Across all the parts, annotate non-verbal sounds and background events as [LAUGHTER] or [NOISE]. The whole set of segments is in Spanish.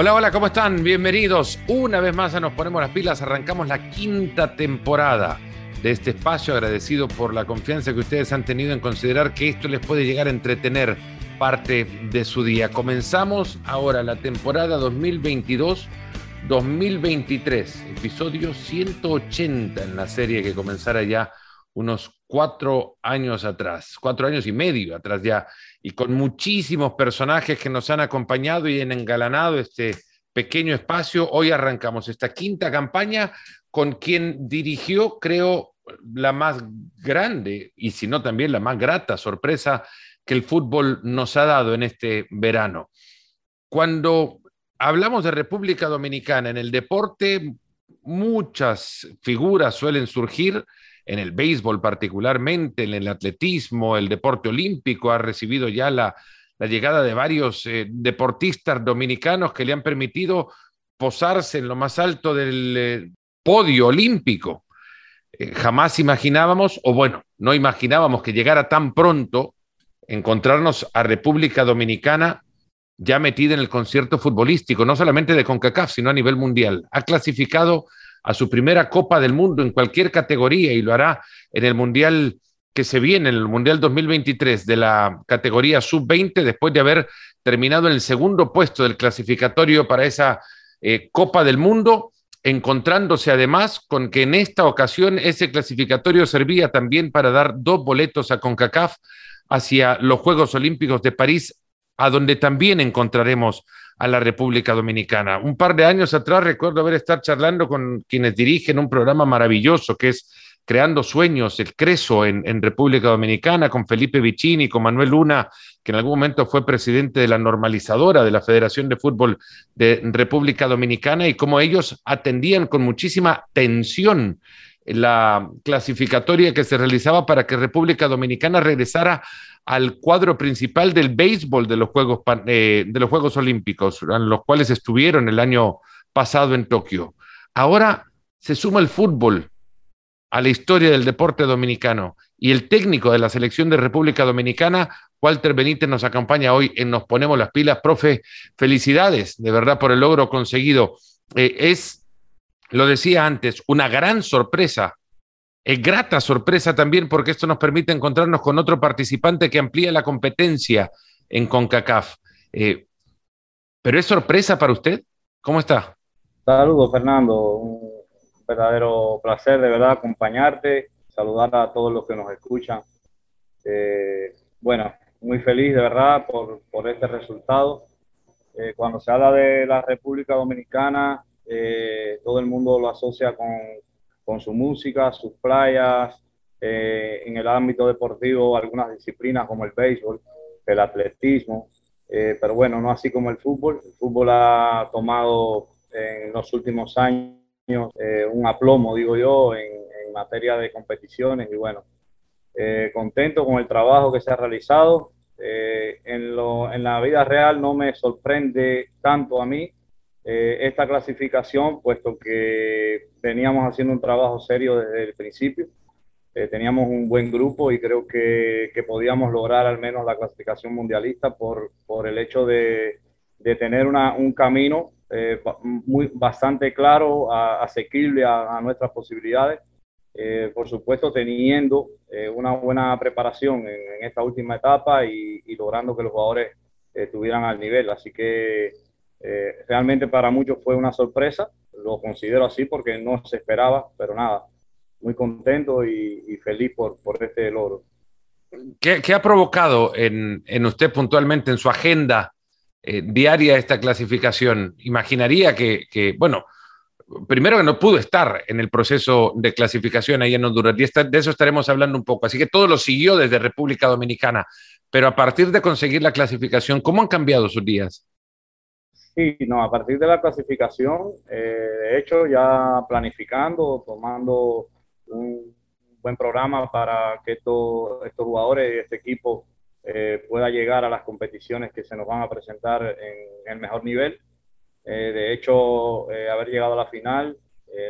Hola, hola, ¿cómo están? Bienvenidos. Una vez más a Nos Ponemos las Pilas, arrancamos la quinta temporada de este espacio, agradecido por la confianza que ustedes han tenido en considerar que esto les puede llegar a entretener parte de su día. Comenzamos ahora la temporada 2022-2023, episodio 180 en la serie que comenzara ya unos cuatro años atrás, cuatro años y medio atrás ya, y con muchísimos personajes que nos han acompañado y han engalanado este pequeño espacio. Hoy arrancamos esta quinta campaña con quien dirigió, creo, la más grande y si no también la más grata sorpresa que el fútbol nos ha dado en este verano. Cuando hablamos de República Dominicana en el deporte, muchas figuras suelen surgir en el béisbol particularmente, en el atletismo, el deporte olímpico, ha recibido ya la, llegada de varios eh, deportistas dominicanos que le han permitido posarse en lo más alto del eh, podio olímpico. Eh, jamás imaginábamos, o bueno, no imaginábamos que llegara tan pronto encontrarnos a República Dominicana ya metida en el concierto futbolístico, no solamente de CONCACAF, sino a nivel mundial. Ha clasificado a su primera Copa del Mundo en cualquier categoría y lo hará en el Mundial que se viene, en el Mundial 2023 de la categoría sub-20, después de haber terminado en el segundo puesto del clasificatorio para esa eh, Copa del Mundo, encontrándose además con que en esta ocasión ese clasificatorio servía también para dar dos boletos a CONCACAF hacia los Juegos Olímpicos de París, a donde también encontraremos a la República Dominicana. Un par de años atrás recuerdo haber estado charlando con quienes dirigen un programa maravilloso que es Creando Sueños, el Creso en, República Dominicana, con Felipe Vicini, con Manuel Luna, que en algún momento fue presidente de la normalizadora de la Federación de Fútbol de República Dominicana, y cómo ellos atendían con muchísima tensión la clasificatoria que se realizaba para que República Dominicana regresara al cuadro principal del béisbol de los Juegos, eh, de los Juegos Olímpicos, en los cuales estuvieron el año pasado en Tokio. Ahora se suma el fútbol a la historia del deporte dominicano y el técnico de la selección de República Dominicana, Walter Benítez, nos acompaña hoy en Nos Ponemos las Pilas. Profe, felicidades de verdad por el logro conseguido. Eh, es, lo decía antes, una gran sorpresa es grata sorpresa también porque esto nos permite encontrarnos con otro participante que amplía la competencia en CONCACAF. Eh, pero es sorpresa para usted. ¿Cómo está? Saludos, Fernando. Un verdadero placer de verdad acompañarte, saludar a todos los que nos escuchan. Eh, bueno, muy feliz de verdad por, este resultado. Eh, cuando se habla de la República Dominicana, todo el mundo lo asocia con, con su música, sus playas, eh, en el ámbito deportivo algunas disciplinas como el béisbol, el atletismo, eh, pero bueno, no así como el fútbol. El fútbol ha tomado en los últimos años eh, un aplomo, digo yo, en, materia de competiciones y bueno, contento con el trabajo que se ha realizado. en, lo, en la vida real no me sorprende tanto a mí eh, esta clasificación, puesto que veníamos haciendo un trabajo serio desde el principio. Eh, teníamos un buen grupo y creo que, que, podíamos lograr al menos la clasificación mundialista por, por el hecho de, de tener una, un camino eh, muy, bastante claro, asequible a, a, nuestras posibilidades. por supuesto, teniendo una buena preparación en, en, esta última etapa y, y logrando que los jugadores estuvieran al nivel. Así que eh, realmente para muchos fue una sorpresa, lo considero así porque no se esperaba, pero nada, muy contento y, feliz por, por, este logro. ¿Qué, qué ha provocado en, en, usted puntualmente, en su agenda eh, diaria esta clasificación? Imaginaría que, que, bueno, primero que no pudo estar en el proceso de clasificación ahí en Honduras, y de eso estaremos hablando un poco, así que todo lo siguió desde República Dominicana, pero a partir de conseguir la clasificación, ¿cómo han cambiado sus días? Sí, no, a partir de la clasificación, eh, de hecho, ya planificando, tomando un buen programa para que estos, estos jugadores y este equipo eh, pueda llegar a las competiciones que se nos van a presentar en, el mejor nivel. Eh, de hecho, haber llegado a la final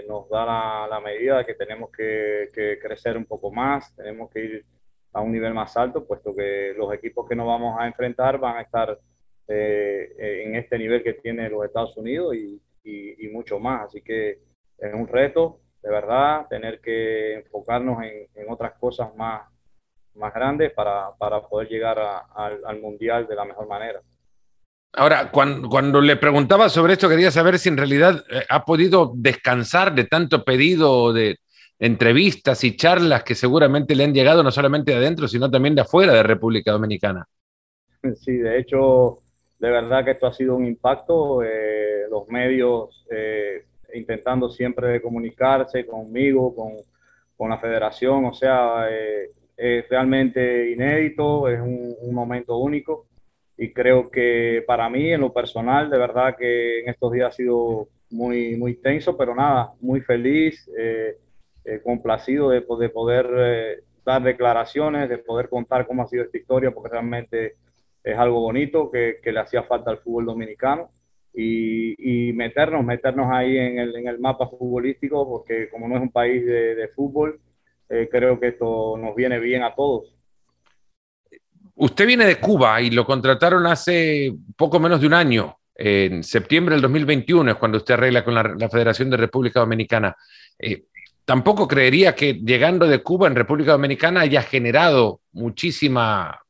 nos da la, la, medida de que tenemos que, que, crecer un poco más, tenemos que ir a un nivel más alto, puesto que los equipos que nos vamos a enfrentar van a estar eh, en este nivel que tiene los Estados Unidos y, y, mucho más. Así que es un reto, de verdad, tener que enfocarnos en, en otras cosas más, más grandes para, para poder llegar al, al Mundial de la mejor manera. Ahora, cuando, cuando, le preguntaba sobre esto, quería saber si en realidad eh, ha podido descansar de tanto pedido de entrevistas y charlas que seguramente le han llegado no solamente de adentro, sino también de afuera de República Dominicana. [LAUGHS] Sí, de hecho, de verdad que esto ha sido un impacto. Eh, los medios eh, intentando siempre comunicarse conmigo, con, con, la federación, o sea, es realmente inédito, es un, momento único y creo que para mí, en lo personal, de verdad que en estos días ha sido muy, muy tenso, pero nada, muy feliz, eh, eh, complacido de, de poder eh, dar declaraciones, de poder contar cómo ha sido esta historia, porque realmente es algo bonito que, le hacía falta al fútbol dominicano. Y, meternos, meternos ahí en el, en el, mapa futbolístico, porque como no es un país de, fútbol, creo que esto nos viene bien a todos. Usted viene de Cuba y lo contrataron hace poco menos de un año. En septiembre del 2021 es cuando usted arregla con la, Federación de República Dominicana. Eh, tampoco creería que llegando de Cuba en República Dominicana haya generado muchísima eh,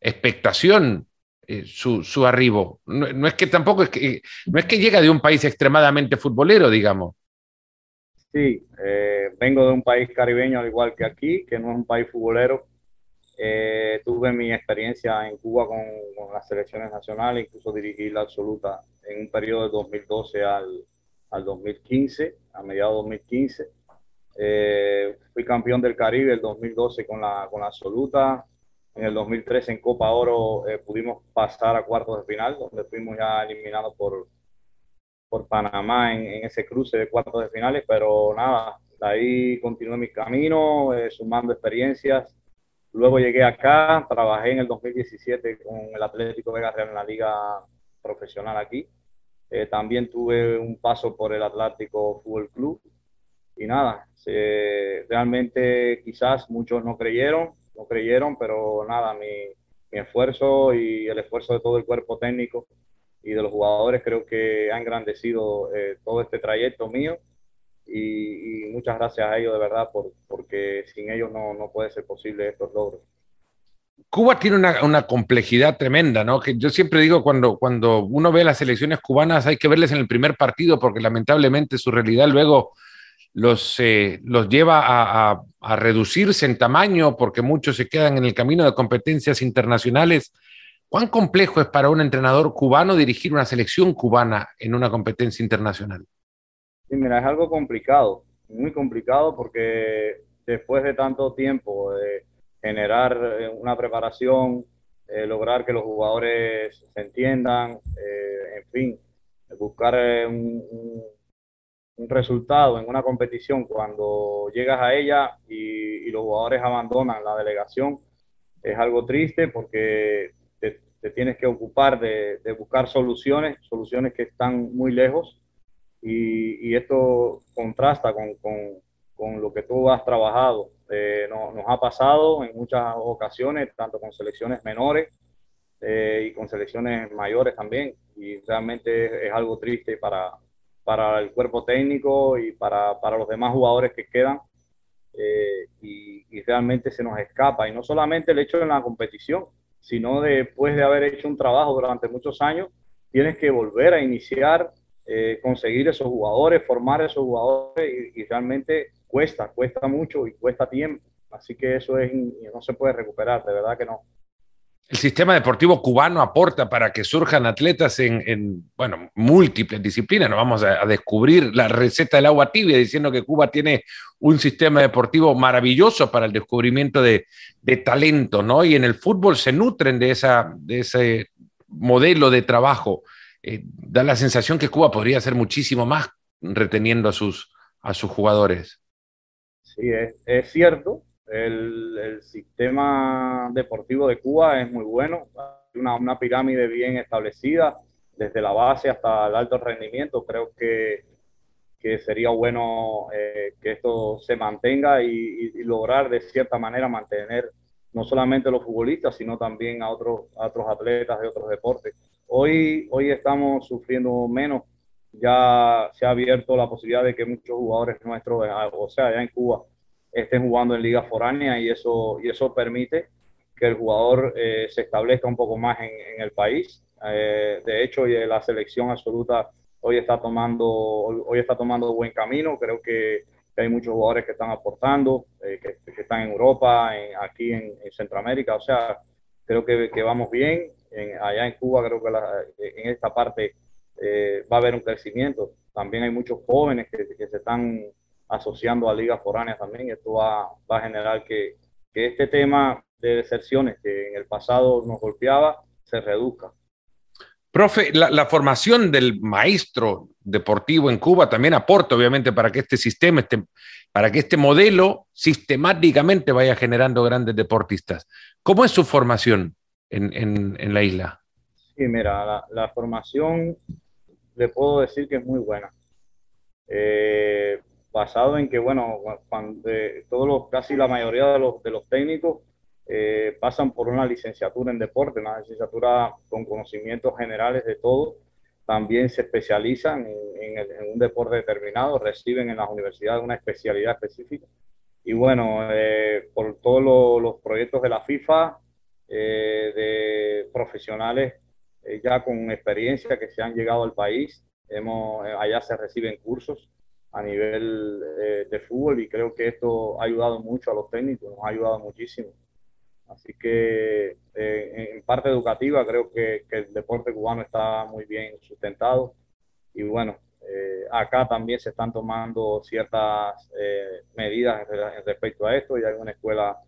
expectación eh, su, arribo. No, es que tampoco es que, no es que llega de un país extremadamente futbolero, digamos. Sí, vengo de un país caribeño al igual que aquí, que no es un país futbolero, eh, tuve mi experiencia en Cuba con, las selecciones nacionales, incluso dirigí la absoluta en un periodo de 2012 al, al 2015, a mediados de 2015. Eh, fui campeón del Caribe el 2012 con la, con la absoluta. En el 2013 en Copa Oro eh, pudimos pasar a cuartos de final, donde fuimos ya eliminados por, por Panamá en, en, ese cruce de cuartos de finales, pero nada, ahí continué mi camino, sumando experiencias Luego llegué acá, trabajé en el 2017 con el Atlético Vega Real en la liga profesional aquí. Eh, también tuve un paso por el Atlántico Fútbol Club. Y nada, realmente quizás muchos no creyeron, no creyeron, pero nada, mi, mi esfuerzo y el esfuerzo de todo el cuerpo técnico y de los jugadores creo que ha engrandecido eh, todo este trayecto mío y, muchas gracias a ellos de verdad, por, porque sin ellos no, no puede ser posible estos logros. Cuba tiene una, una, complejidad tremenda, ¿no? Que yo siempre digo cuando, cuando uno ve las elecciones cubanas hay que verles en el primer partido porque lamentablemente su realidad luego los, eh, los lleva a, a, a, reducirse en tamaño porque muchos se quedan en el camino de competencias internacionales. ¿Cuán complejo es para un entrenador cubano dirigir una selección cubana en una competencia internacional? Sí, mira, es algo complicado, muy complicado porque después de tanto tiempo de generar eh, una preparación, eh, lograr que los jugadores se entiendan, eh, en fin, buscar un, un, resultado en una competición cuando llegas a ella y, los jugadores abandonan la delegación, es algo triste porque te, tienes que ocupar de, de buscar soluciones, soluciones que están muy lejos y, esto contrasta con, con, lo que tú has trabajado. Eh, nos ha pasado en muchas ocasiones, tanto con selecciones menores eh, y con selecciones mayores también, y realmente es, algo triste para, para el cuerpo técnico y para, para los demás jugadores que quedan. Eh, y, y, realmente se nos escapa. Y no solamente el hecho de la competición, sino después de haber hecho un trabajo durante muchos años, tienes que volver a iniciar eh, conseguir esos jugadores, formar esos jugadores y, realmente cuesta, cuesta mucho y cuesta tiempo. Así que eso es, no se puede recuperar, de verdad que no. El sistema deportivo cubano aporta para que surjan atletas en, bueno, múltiples disciplinas. No vamos a, descubrir la receta del agua tibia diciendo que Cuba tiene un sistema deportivo maravilloso para el descubrimiento de, talento, ¿no? Y en el fútbol se nutren de, esa, de ese modelo de trabajo. Eh, da la sensación que Cuba podría hacer muchísimo más reteniendo a sus, a sus jugadores. Sí, es, cierto. El, sistema deportivo de Cuba es muy bueno. Una, una pirámide bien establecida, desde la base hasta el alto rendimiento. Creo que, que sería bueno eh, que esto se mantenga y, lograr de cierta manera mantener no solamente a los futbolistas, sino también a otros, otros atletas de otros deportes hoy, hoy estamos sufriendo menos. Ya se ha abierto la posibilidad de que muchos jugadores nuestros, o sea, allá en Cuba, estén jugando en liga foránea y eso, y eso permite que el jugador eh, se establezca un poco más en, el país. Eh, de hecho, la selección absoluta hoy está tomando, hoy está tomando buen camino. Creo que, hay muchos jugadores que están aportando, eh, que, que, están en Europa, en, aquí en, Centroamérica. O sea, creo que, que vamos bien. allá en Cuba creo que en esta parte eh, va a haber un crecimiento. También hay muchos jóvenes que, se están asociando a ligas foráneas también. Esto va, va a generar que, que este tema de deserciones que en el pasado nos golpeaba se reduzca. Profe, la, formación del maestro deportivo en Cuba también aporta, obviamente, para que este sistema, este, para que este modelo sistemáticamente vaya generando grandes deportistas. ¿Cómo es su formación en, la isla? Sí, mira, la, formación le puedo decir que es muy buena. Eh, basado en que, bueno, cuando, todos casi la mayoría de los, de los técnicos eh, pasan por una licenciatura en deporte, una licenciatura con conocimientos generales de todo. También se especializan en, un deporte determinado, reciben en las universidades una especialidad específica. Y bueno, eh, por todos los proyectos de la FIFA, eh, de profesionales ya con experiencia que se han llegado al país, hemos, allá se reciben cursos a nivel de fútbol y creo que esto ha ayudado mucho a los técnicos, nos ha ayudado muchísimo. Así que eh, en parte educativa creo que, el deporte cubano está muy bien sustentado. Y bueno, eh, acá también se están tomando ciertas eh, medidas en, respecto a esto. Ya hay una escuela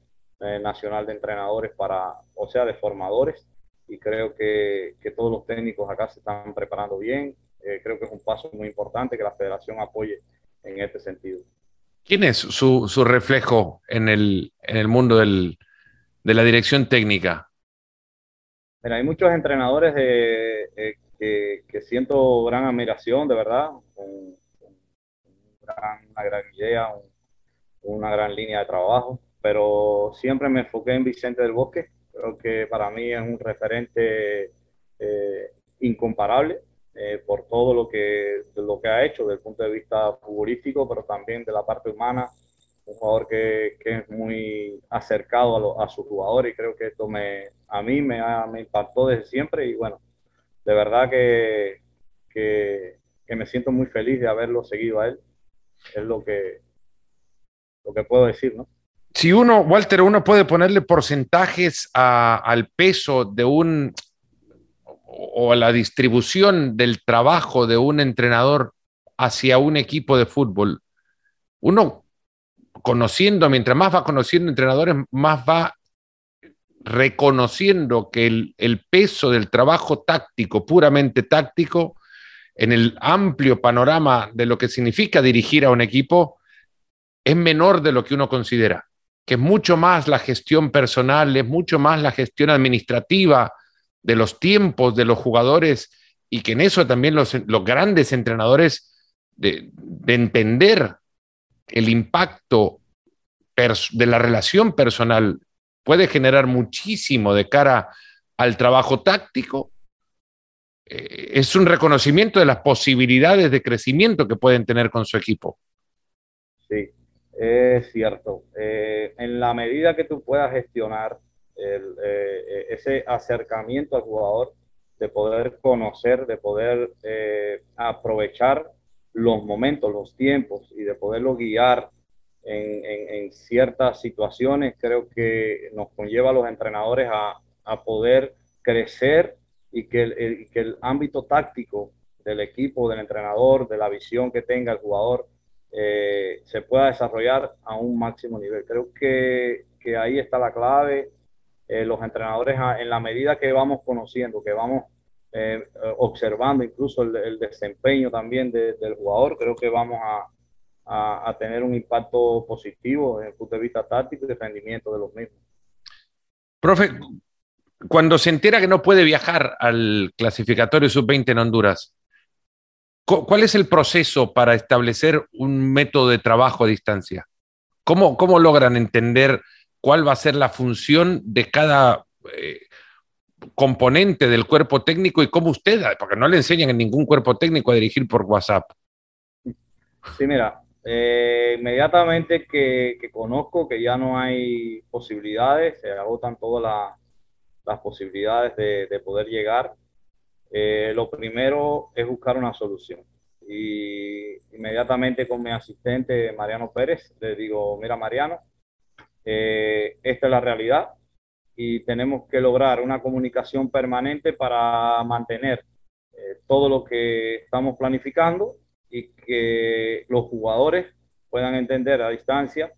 nacional de entrenadores para, o sea, de formadores. Y creo que, que todos los técnicos acá se están preparando bien. Creo que es un paso muy importante que la federación apoye en este sentido. ¿Quién es su, su reflejo en el, en el mundo del, de la dirección técnica? Mira, hay muchos entrenadores eh, que, siento gran admiración, de verdad, con, una gran idea, una gran línea de trabajo, pero siempre me enfoqué en Vicente del Bosque, creo que para mí es un referente eh, incomparable eh, por todo lo que, lo que ha hecho desde el punto de vista futbolístico, pero también de la parte humana, un jugador que, es muy acercado a, su jugador y creo que esto me, a mí me, me impactó desde siempre y bueno, de verdad que, que, me siento muy feliz de haberlo seguido a él. Es lo que, lo que puedo decir, ¿no? Si uno, Walter, uno puede ponerle porcentajes al peso de un o la distribución del trabajo de un entrenador hacia un equipo de fútbol, uno conociendo, mientras más va conociendo entrenadores, más va reconociendo que el, peso del trabajo táctico, puramente táctico, en el amplio panorama de lo que significa dirigir a un equipo, es menor de lo que uno considera, que es mucho más la gestión personal, es mucho más la gestión administrativa de los tiempos de los jugadores y que en eso también los, grandes entrenadores de, de entender el impacto de la relación personal puede generar muchísimo de cara al trabajo táctico, eh, es un reconocimiento de las posibilidades de crecimiento que pueden tener con su equipo. Sí, es cierto. Eh, en la medida que tú puedas gestionar eh, ese acercamiento al jugador, de poder conocer, de poder aprovechar los momentos, los tiempos y de poderlo guiar en, ciertas situaciones, creo que nos conlleva a los entrenadores a, poder crecer y que el, que el, ámbito táctico del equipo, del entrenador, de la visión que tenga el jugador, eh, se pueda desarrollar a un máximo nivel. Creo que, que ahí está la clave. Eh, los entrenadores, en la medida que vamos conociendo, que vamos eh, observando incluso el, desempeño también del jugador, creo que vamos a, a, tener un impacto positivo desde el punto de vista táctico y de rendimiento de los mismos. Profe, cuando se entera que no puede viajar al clasificatorio sub-20 en Honduras, ¿cuál es el proceso para establecer un método de trabajo a distancia? ¿Cómo, cómo logran entender cuál va a ser la función de cada eh, componente del cuerpo técnico y cómo usted, porque no le enseñan en ningún cuerpo técnico a dirigir por WhatsApp. Sí, mira, eh, inmediatamente que, conozco que ya no hay posibilidades, se agotan todas las posibilidades de, poder llegar, eh, lo primero es buscar una solución. Y inmediatamente con mi asistente Mariano Pérez le digo, mira Mariano, eh, esta es la realidad y tenemos que lograr una comunicación permanente para mantener todo lo que estamos planificando y que los jugadores puedan entender a distancia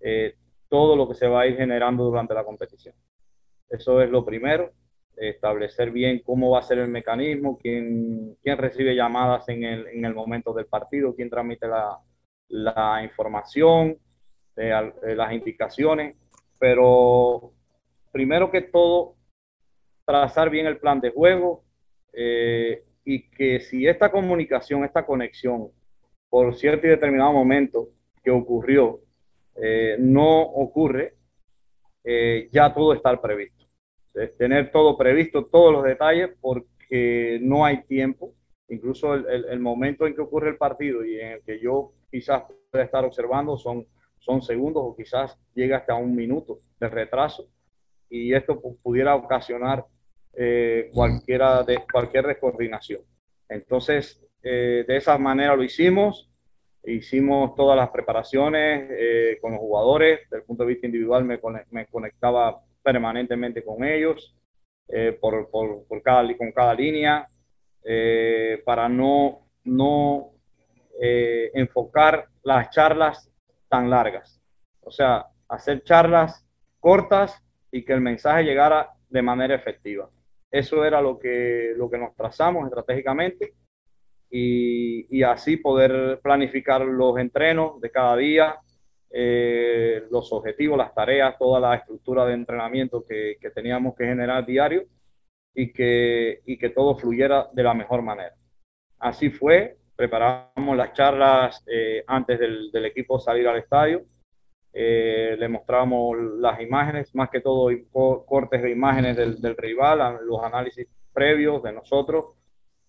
eh, todo lo que se va a ir generando durante la competición. Eso es lo primero, establecer bien cómo va a ser el mecanismo, quién, quién recibe llamadas en el, en el, momento del partido, quién transmite la, la información, eh, eh, las indicaciones, pero primero que todo, trazar bien el plan de juego, eh, y que si esta comunicación, esta conexión, por cierto y determinado momento que ocurrió, eh, no ocurre, eh, ya todo está previsto. Es tener todo previsto, todos los detalles, porque no hay tiempo. Incluso el, el, momento en que ocurre el partido y en el que yo quizás pueda estar observando son, son segundos o quizás llega hasta un minuto de retraso. Y esto pudiera ocasionar eh, cualquiera de, cualquier descoordinación. Entonces, eh, de esa manera lo hicimos, hicimos todas las preparaciones eh, con los jugadores, desde el punto de vista individual me, conectaba permanentemente con ellos, por, por, por, cada, con cada línea, para no, no enfocar las charlas tan largas. O sea, hacer charlas cortas y que el mensaje llegara de manera efectiva. Eso era lo que, lo que nos trazamos estratégicamente y, y así poder planificar los entrenos de cada día, eh, los objetivos, las tareas, toda la estructura de entrenamiento que, que teníamos que generar diario y que, y que todo fluyera de la mejor manera. Así fue, preparamos las charlas eh, antes del, del, equipo salir al estadio eh, le mostramos las imágenes, más que todo cortes de imágenes del, rival, los análisis previos de nosotros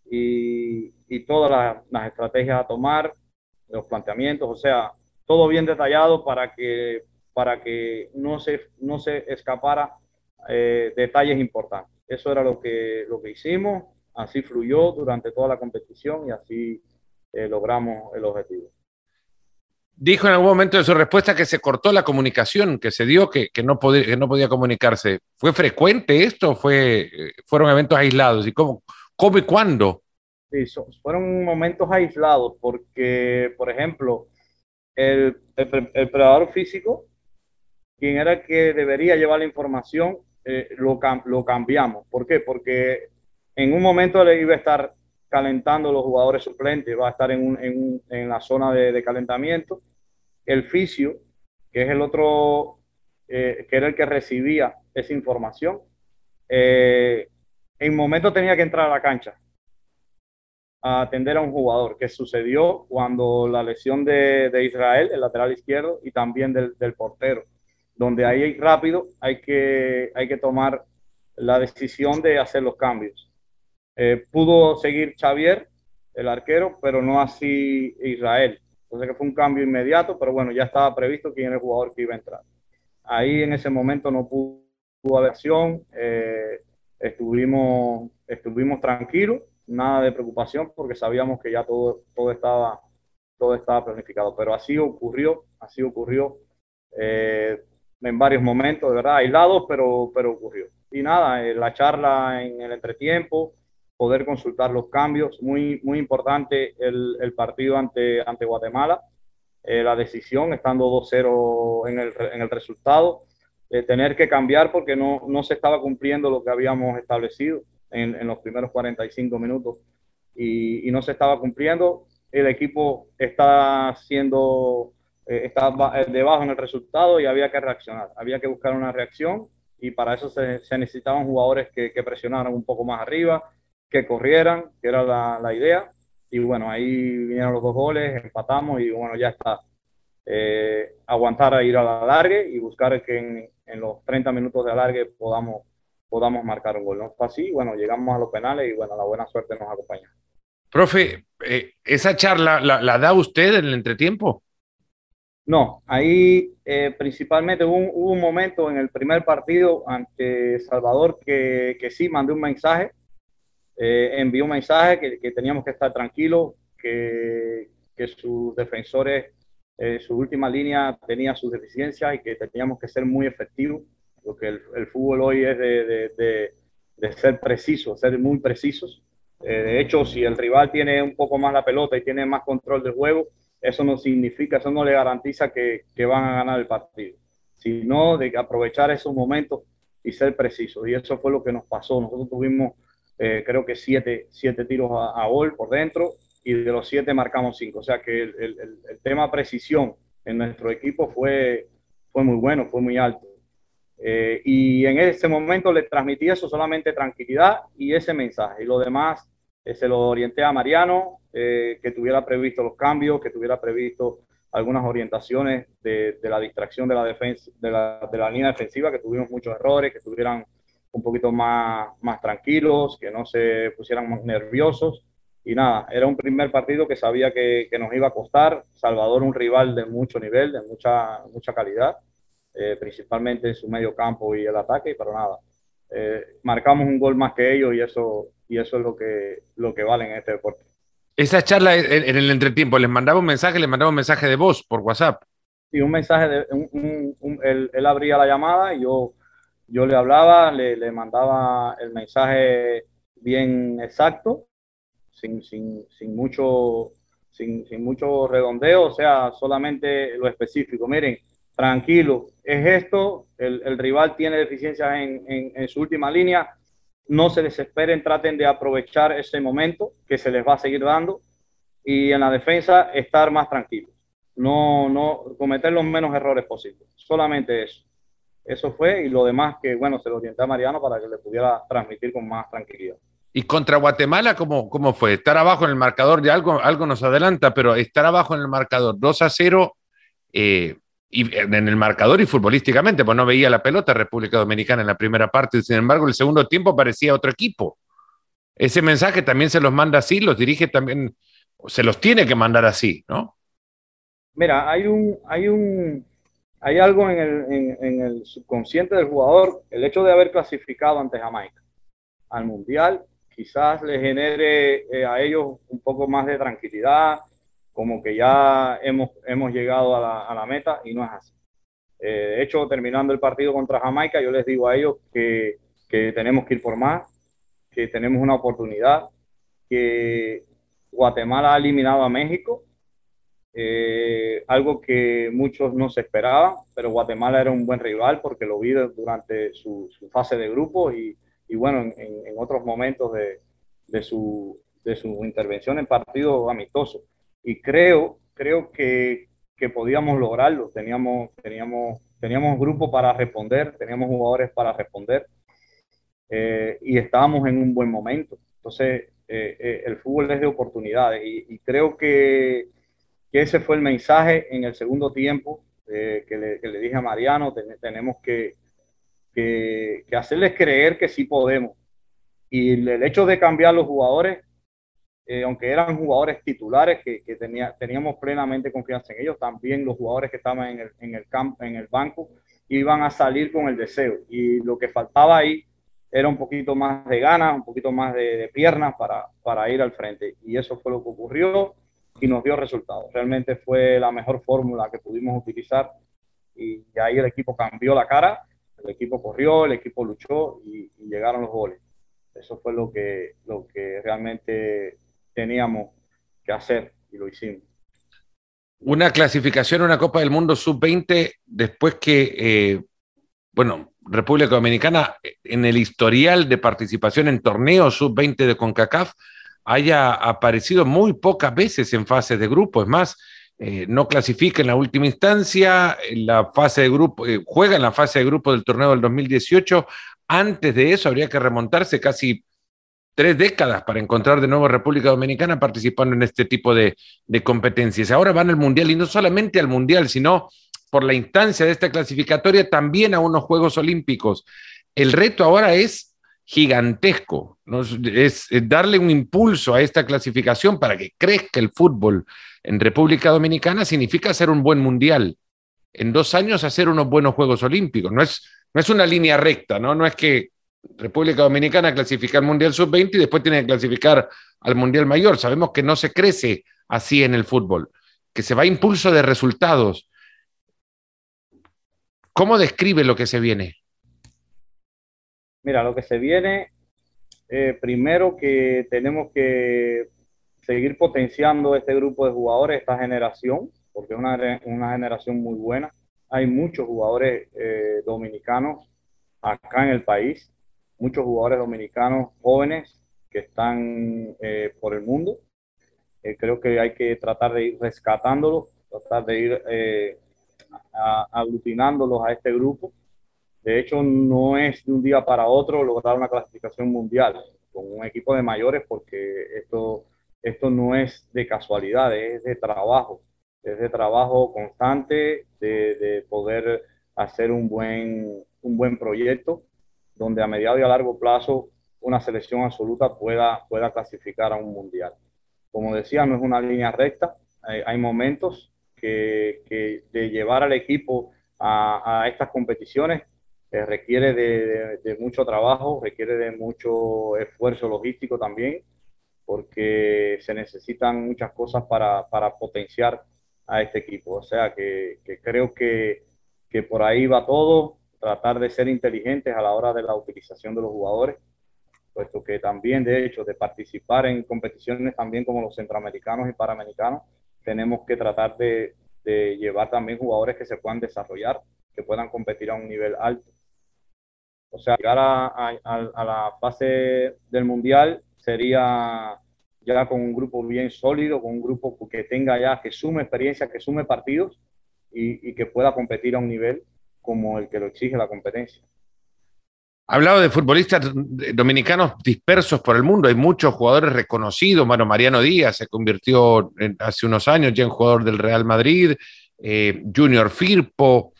y, todas las, estrategias a tomar, los planteamientos, o sea, todo bien detallado para que, para que no, se, no se escapara eh, detalles importantes. Eso era lo que, lo que hicimos, así fluyó durante toda la competición y así eh, logramos el objetivo dijo en algún momento de su respuesta que se cortó la comunicación, que se dio que, que, no, podía, que no podía comunicarse. ¿Fue frecuente esto? Fue, ¿Fueron eventos aislados? ¿Y cómo, cómo y cuándo? Sí, fueron momentos aislados porque, por ejemplo, el, el, el predador físico, quien era el que debería llevar la información, eh, lo, lo cambiamos. ¿Por qué? Porque en un momento le iba a estar calentando los jugadores suplentes, va a estar en, la zona de, calentamiento. El fisio, que es el otro, eh, que era el que recibía esa información, eh, en momento tenía que entrar a la cancha a atender a un jugador, que sucedió cuando la lesión de, Israel, el lateral izquierdo, y también del, del, portero, donde ahí rápido hay que, hay que tomar la decisión de hacer los cambios. Eh, pudo seguir Xavier, el arquero, pero no así Israel. Entonces que fue un cambio inmediato, pero bueno, ya estaba previsto quién era el jugador que iba a entrar. Ahí en ese momento no pudo, haber acción, eh, estuvimos, estuvimos tranquilos, nada de preocupación porque sabíamos que ya todo, todo, estaba, todo estaba planificado, pero así ocurrió, así ocurrió eh, en varios momentos, de verdad, aislados, pero, pero ocurrió. Y nada, la charla en el entretiempo, poder consultar los cambios. Muy, muy importante el, el partido ante, ante Guatemala, eh, la decisión, estando 2-0 en el, en el resultado, eh, tener que cambiar porque no, no se estaba cumpliendo lo que habíamos establecido en, en los primeros 45 minutos y, y, no se estaba cumpliendo. El equipo está siendo, eh, está debajo en el resultado y había que reaccionar, había que buscar una reacción y para eso se, se necesitaban jugadores que, que presionaran un poco más arriba, que corrieran, que era la, la, idea. Y bueno, ahí vinieron los dos goles, empatamos y bueno, ya está. Eh, aguantar a ir a la alargue y buscar que en, en, los 30 minutos de alargue podamos, podamos marcar un gol. No fue así, bueno, llegamos a los penales y bueno, la buena suerte nos acompaña. Profe, eh, ¿esa charla la, da usted en el entretiempo? No, ahí eh, principalmente hubo un, momento en el primer partido ante Salvador que, que sí mandé un mensaje, eh, envió un mensaje que, teníamos que estar tranquilos, que, que sus defensores, su última línea tenía sus deficiencias y que teníamos que ser muy efectivos, porque el, el fútbol hoy es de, de ser precisos, ser muy precisos. Eh, de hecho, si el rival tiene un poco más la pelota y tiene más control del juego, eso no significa, eso no le garantiza que, que van a ganar el partido, sino de aprovechar esos momentos y ser precisos. Y eso fue lo que nos pasó. Nosotros tuvimos, eh, creo que siete, siete tiros a, a, gol por dentro y de los siete marcamos cinco. O sea que el, el, el tema precisión en nuestro equipo fue, fue muy bueno, fue muy alto. Eh, y en ese momento le transmití eso, solamente tranquilidad y ese mensaje. Y lo demás eh, se lo orienté a Mariano, eh, que tuviera previsto los cambios, que tuviera previsto algunas orientaciones de, de la distracción de la, defensa, de la, de, la, línea defensiva, que tuvimos muchos errores, que estuvieran un poquito más, más tranquilos, que no se pusieran más nerviosos. Y nada, era un primer partido que sabía que, que nos iba a costar. Salvador, un rival de mucho nivel, de mucha, mucha calidad eh, principalmente en su medio campo y el ataque, para nada. Eh, marcamos un gol más que ellos y eso, y eso es lo que, lo que vale en este deporte. Esa charla en, en el entretiempo, ¿les mandaba un mensaje? ¿Les mandaba un mensaje de voz por WhatsApp? Sí, un mensaje, de, un, un, un, él, él, abría la llamada y yo, yo le hablaba, le, le mandaba el mensaje bien exacto, sin, sin, sin mucho, sin, sin, mucho redondeo, o sea, solamente lo específico. Miren, tranquilo, es esto, el, el rival tiene deficiencias en, en, su última línea, no se desesperen, traten de aprovechar ese momento que se les va a seguir dando y en la defensa estar más tranquilos, no, no cometer los menos errores posibles, solamente eso. Eso fue y lo demás que, bueno, se lo orienté a Mariano para que le pudiera transmitir con más tranquilidad. ¿Y contra Guatemala cómo, cómo fue? Estar abajo en el marcador, de algo, algo nos adelanta, pero estar abajo en el marcador 2 a 0, eh, y en el marcador y futbolísticamente, pues no veía la pelota República Dominicana en la primera parte, sin embargo, el segundo tiempo parecía otro equipo. Ese mensaje también se los manda así, los dirige también, se los tiene que mandar así, ¿no? Mira, hay un, hay un, hay algo en el, en, en el subconsciente del jugador, el hecho de haber clasificado ante Jamaica al Mundial, quizás le genere eh, a ellos un poco más de tranquilidad, como que ya hemos, llegado a la, meta y no es así. Eh, de hecho, terminando el partido contra Jamaica, yo les digo a ellos que tenemos que ir por más, que tenemos una oportunidad, que Guatemala ha eliminado a México, eh, algo que muchos no se esperaban, pero Guatemala era un buen rival porque lo vi durante su, su fase de grupo y, y bueno, en, en, otros momentos de, de, su, de su intervención en partido amistoso y creo, creo que, que podíamos lograrlo. Teníamos, teníamos, teníamos grupo para responder, teníamos jugadores para responder eh, y estábamos en un buen momento. Entonces, eh, eh, el fútbol es de oportunidades y, y creo que, que, ese fue el mensaje en el segundo tiempo que le, que, le, dije a Mariano, ten, tenemos que, que, hacerles creer que sí podemos. Y el hecho de cambiar los jugadores eh, aunque eran jugadores titulares que, que tenía, teníamos plenamente confianza en ellos, también los jugadores que estaban en el, banco iban a salir con el deseo. Y lo que faltaba ahí era un poquito más de ganas, un poquito más de, de piernas para ir al frente. Y eso fue lo que ocurrió y nos dio resultados. Realmente fue la mejor fórmula que pudimos utilizar y ahí el equipo cambió la cara, el equipo corrió, el equipo luchó y, y llegaron los goles. Eso fue lo que, lo que realmente teníamos que hacer y lo hicimos. Una clasificación una Copa del Mundo sub-20 después que, eh, bueno, República Dominicana en el historial de participación en torneos sub-20 de CONCACAF haya aparecido muy pocas veces en fases de grupo. Es más, eh, no clasifica en la última instancia, en la fase de grupo, eh, juega en la fase de grupo del torneo del 2018. Antes de eso habría que remontarse casi tres décadas para encontrar de nuevo República Dominicana participando en este tipo de, de, competencias. Ahora van al Mundial y no solamente al Mundial, sino por la instancia de esta clasificatoria también a unos Juegos Olímpicos. el reto ahora es gigantesco, es, darle un impulso a esta clasificación para que crezca el fútbol en República Dominicana, significa hacer un buen mundial. En dos años hacer unos buenos Juegos Olímpicos. No es, no es una línea recta, ¿no? No es que República Dominicana clasifica al Mundial Sub-20 y después tiene que clasificar al Mundial Mayor. Sabemos que no se crece así en el fútbol, que se va a impulso de resultados. ¿Cómo describe lo que se viene? Mira, lo que se viene, eh, primero que tenemos que seguir potenciando este grupo de jugadores, esta generación, porque es una, generación muy buena. Hay muchos jugadores eh, dominicanos acá en el país muchos jugadores dominicanos jóvenes que están eh, por el mundo. Creo que hay que tratar de ir rescatándolos, tratar de ir aglutinándolos a este grupo. De hecho, no es de un día para otro lograr una clasificación mundial con un equipo de mayores, porque esto, esto no es de casualidad, es de trabajo, es de trabajo constante, de, de poder hacer un buen, un buen proyecto donde a mediado y a largo plazo una selección absoluta pueda, pueda clasificar a un mundial. Como decía, no es una línea recta, hay, momentos que, que, de llevar al equipo a, a estas competiciones eh, requiere de, mucho trabajo, requiere de mucho esfuerzo logístico también, porque se necesitan muchas cosas para, para potenciar a este equipo. O sea que, que creo que, que por ahí va todo tratar de ser inteligentes a la hora de la utilización de los jugadores, puesto que también, de hecho, de participar en competiciones también como los centroamericanos y panamericanos, tenemos que tratar de, de llevar también jugadores que se puedan desarrollar, que puedan competir a un nivel alto. O sea, llegar a, a, a, la fase del mundial sería ya con un grupo bien sólido, con un grupo que tenga ya, que sume experiencia, que sume partidos y, que pueda competir a un nivel como el que lo exige la competencia. Hablado de futbolistas dominicanos dispersos por el mundo, hay muchos jugadores reconocidos. Bueno, Mariano Díaz se convirtió hace unos años ya en jugador del Real Madrid, eh, Junior Firpo,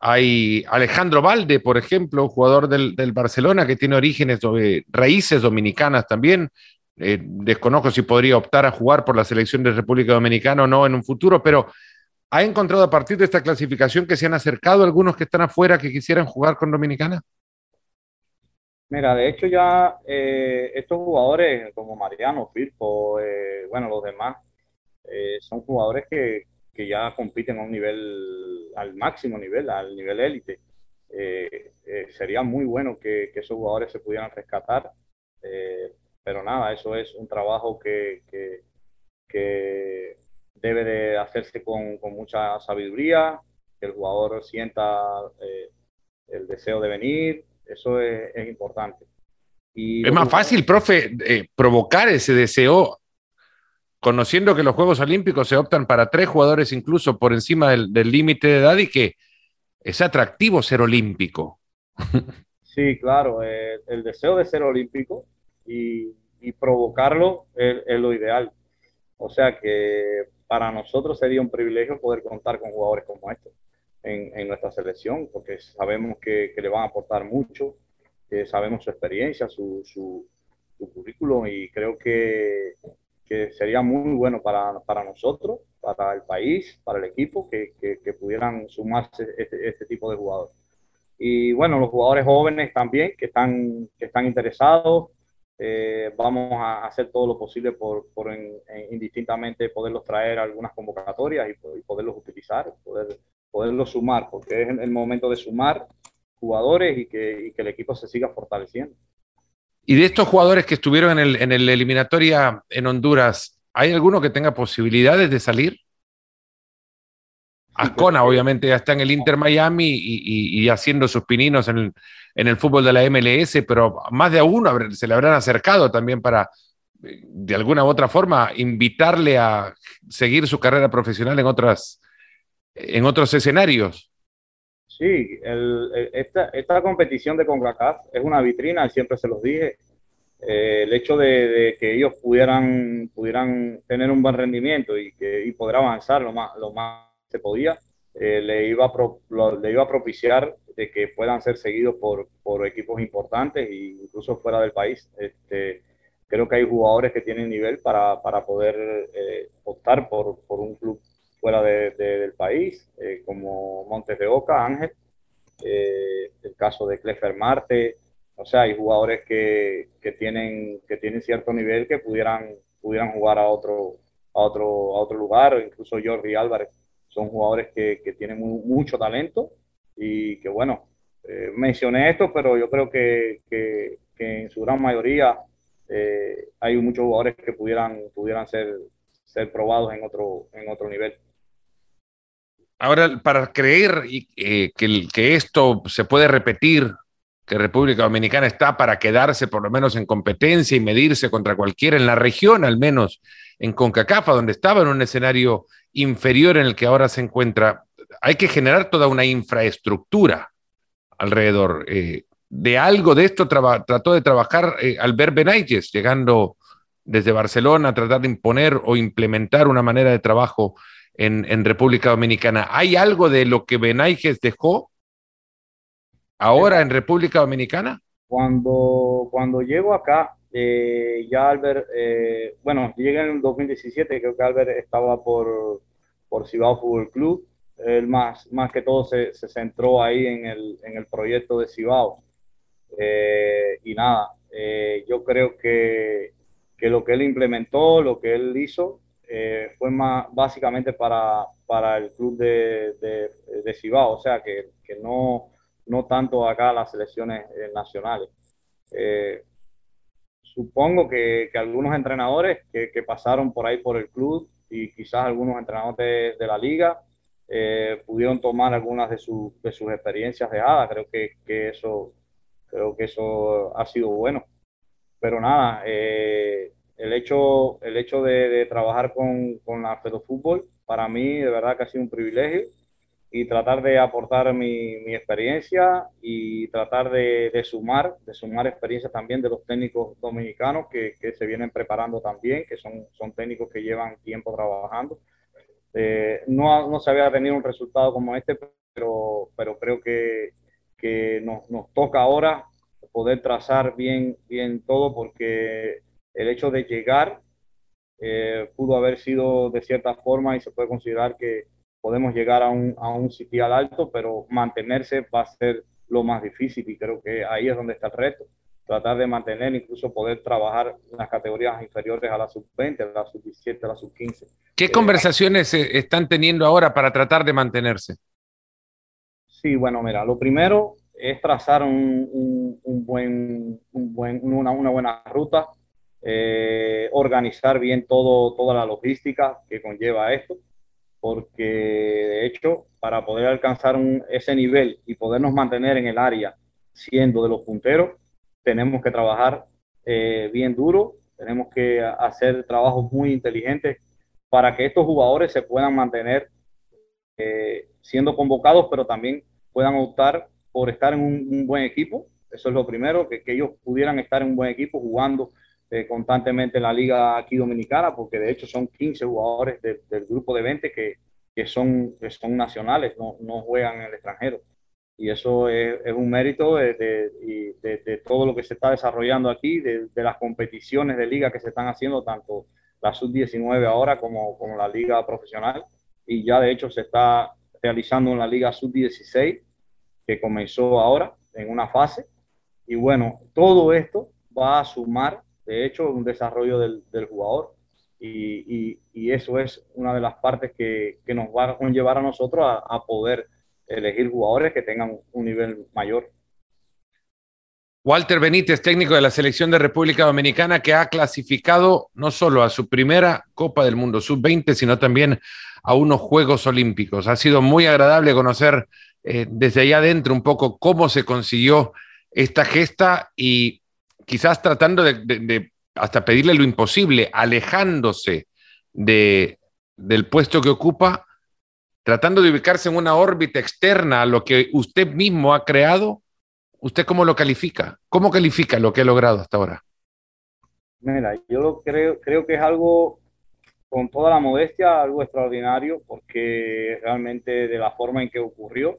hay Alejandro Valde, por ejemplo, jugador del, Barcelona que tiene orígenes, eh, raíces dominicanas también. Eh, desconozco si podría optar a jugar por la selección de República Dominicana o no en un futuro, pero ¿Ha encontrado a partir de esta clasificación que se han acercado algunos que están afuera que quisieran jugar con Dominicana? Mira, de hecho ya eh, estos jugadores como Mariano, Firpo, bueno, los demás, son jugadores que, que, ya compiten a un nivel, al máximo nivel, al nivel élite. sería muy bueno que, que, esos jugadores se pudieran rescatar, pero nada, eso es un trabajo que, que debe de hacerse con, con mucha sabiduría, que el jugador sienta eh, el deseo de venir, eso es, es importante. Y es más fácil, profe, eh, provocar ese deseo, conociendo que los Juegos Olímpicos se optan para tres jugadores incluso por encima del límite de edad y que es atractivo ser olímpico. [LAUGHS] Sí, claro, eh, el deseo de ser olímpico y, provocarlo es, lo ideal. O sea que para nosotros sería un privilegio poder contar con jugadores como estos en, nuestra selección, porque sabemos que, le van a aportar mucho, que sabemos su experiencia, su currículum y creo que, que, sería muy bueno para, para, nosotros, para el país, para el equipo, que, que pudieran sumarse este, este, tipo de jugadores. Y bueno, los jugadores jóvenes también que están, que están interesados, eh, vamos a hacer todo lo posible por, por en, en, indistintamente poderlos traer a algunas convocatorias y, y, poderlos utilizar, poder, poderlos sumar, porque es el momento de sumar jugadores y que, y que el equipo se siga fortaleciendo. Y de estos jugadores que estuvieron en el, en el eliminatoria en Honduras, ¿hay alguno que tenga posibilidades de salir? Ascona, obviamente, ya está en el Inter Miami y, y, y haciendo sus pininos en el, en el, fútbol de la MLS, pero más de a uno se le habrán acercado también para, de alguna u otra forma, invitarle a seguir su carrera profesional en, otras, en otros escenarios. Sí, el, esta, esta, competición de CONCACAF es una vitrina, siempre se los dije. Eh, el hecho de, que ellos pudieran, pudieran tener un buen rendimiento y, que, y poder avanzar lo más, lo más se podía, eh, le, iba a pro, le iba a propiciar de que puedan ser seguidos por, por equipos importantes e incluso fuera del país. Este, creo que hay jugadores que tienen nivel para, para poder eh, optar por, por, un club fuera de, del país, eh, como Montes de Oca, Ángel, eh, el caso de Clefer Marte, o sea, hay jugadores que, que, tienen, que tienen cierto nivel que pudieran, pudieran jugar a otro, a otro, a otro lugar, incluso Jordi Álvarez, son jugadores que, que tienen mucho talento y que bueno, mencioné esto, pero yo creo que, que, que en su gran mayoría eh, hay muchos jugadores que pudieran, pudieran ser, ser probados en otro, en otro nivel. Ahora, para creer eh, que, que esto se puede repetir, que República Dominicana está para quedarse por lo menos en competencia y medirse contra cualquiera en la región, al menos en Concacafa, donde estaba en un escenario inferior en el que ahora se encuentra, hay que generar toda una infraestructura alrededor. Eh, de algo de esto trató de trabajar eh, Albert Benayes, llegando desde Barcelona a tratar de imponer o implementar una manera de trabajo en, República Dominicana. ¿Hay algo de lo que Benayes dejó ahora en República Dominicana? Cuando, cuando llego acá, eh, ya Albert, eh, bueno, llegué en el 2017, creo que Albert estaba por, por Cibao Fútbol Club. Él más, más que todo se, se centró ahí en el, en el proyecto de Cibao. Eh, y nada, eh, yo creo que, que, lo que él implementó, lo que él hizo, eh, fue más básicamente para, para el club de, de, de Cibao, o sea, que, que, no, no tanto acá las selecciones nacionales. supongo que, que, algunos entrenadores que, que, pasaron por ahí por el club y quizás algunos entrenadores de, la liga pudieron tomar algunas de, de sus experiencias de ADA. Creo que eso Creo que eso ha sido bueno. Pero nada, eh, el hecho, el hecho de, trabajar con, con la Fútbol, para mí de verdad que ha sido un privilegio y tratar de aportar mi, mi experiencia y tratar de, de, sumar, de sumar experiencia también de los técnicos dominicanos que, que, se vienen preparando también, que son, son técnicos que llevan tiempo trabajando. Eh, no, no se había tenido un resultado como este, pero, pero creo que que nos, nos toca ahora poder trazar bien, bien todo, porque el hecho de llegar eh, pudo haber sido de cierta forma y se puede considerar que podemos llegar a un, a un sitial alto, pero mantenerse va a ser lo más difícil y creo que ahí es donde está el reto. Tratar de mantener, incluso poder trabajar en las categorías inferiores a la sub-20, a la sub-17, a la sub-15. ¿Qué eh, conversaciones están teniendo ahora para tratar de mantenerse? Sí, bueno, mira, lo primero es trazar un, buen, un buen, una, una, buena ruta, eh, organizar bien toda la logística que conlleva esto, porque de hecho, para poder alcanzar ese nivel y podernos mantener en el área siendo de los punteros, tenemos que trabajar eh, bien duro, tenemos que hacer trabajos muy inteligentes para que estos jugadores se puedan mantener eh, siendo convocados, pero también puedan optar por estar en un, buen equipo. Eso es lo primero, que, ellos pudieran estar en un buen equipo jugando eh, constantemente en la liga aquí dominicana, porque de hecho son 15 jugadores del grupo de 20 que, que, son, que son nacionales, no, no juegan en el extranjero. Y eso es, es un mérito de, de, de, todo lo que se está desarrollando aquí, de, las competiciones de liga que se están haciendo, tanto la sub-19 ahora como, como la liga profesional. Y ya de hecho se está realizando en la Liga Sub-16, que comenzó ahora en una fase. Y bueno, todo esto va a sumar, de hecho, un desarrollo del, jugador. Y, eso es una de las partes que, nos va a llevar a nosotros a, a poder elegir jugadores que tengan un nivel mayor. Walter Benítez, técnico de la selección de República Dominicana, que ha clasificado no solo a su primera Copa del Mundo Sub-20, sino también a unos Juegos Olímpicos. Ha sido muy agradable conocer eh, desde allá adentro un poco cómo se consiguió esta gesta y quizás tratando de, hasta pedirle lo imposible, alejándose de, del puesto que ocupa, tratando de ubicarse en una órbita externa a lo que usted mismo ha creado ¿Usted cómo lo califica? ¿Cómo califica lo que ha logrado hasta ahora? Mira, yo lo creo, creo que es algo, con toda la modestia, algo extraordinario, porque realmente de la forma en que ocurrió,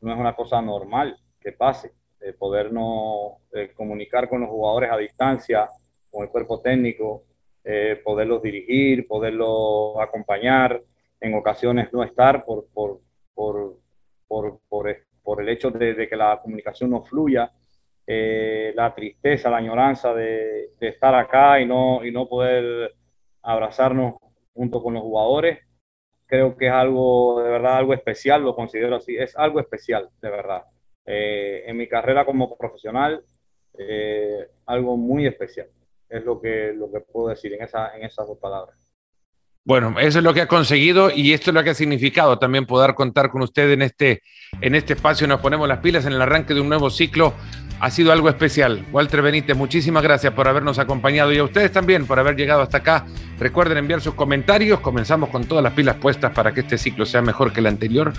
no es una cosa normal que pase, eh, podernos eh, comunicar con los jugadores a distancia, con el cuerpo técnico, eh, poderlos dirigir, poderlos acompañar, en ocasiones no estar por, por, por, por, por el hecho de, que la comunicación no fluya, la tristeza, la añoranza de, de, estar acá y no, y no poder abrazarnos junto con los jugadores, creo que es algo, de verdad, algo especial, lo considero así, es algo especial, de verdad. Eh, en mi carrera como profesional, eh, algo muy especial. Es lo que, lo que puedo decir en, esa, en esas dos palabras. Bueno, eso es lo que ha conseguido y esto es lo que ha significado también poder contar con usted en este, en este espacio. Nos ponemos las pilas en el arranque de un nuevo ciclo ha sido algo especial. Walter Benítez, muchísimas gracias por habernos acompañado y a ustedes también por haber llegado hasta acá. Recuerden enviar sus comentarios. Comenzamos con todas las pilas puestas para que este ciclo sea mejor que el anterior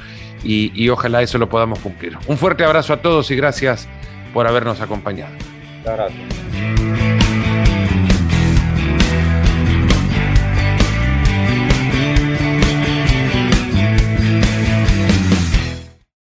y, ojalá eso lo podamos cumplir. Un fuerte abrazo a todos y gracias por habernos acompañado. Gracias.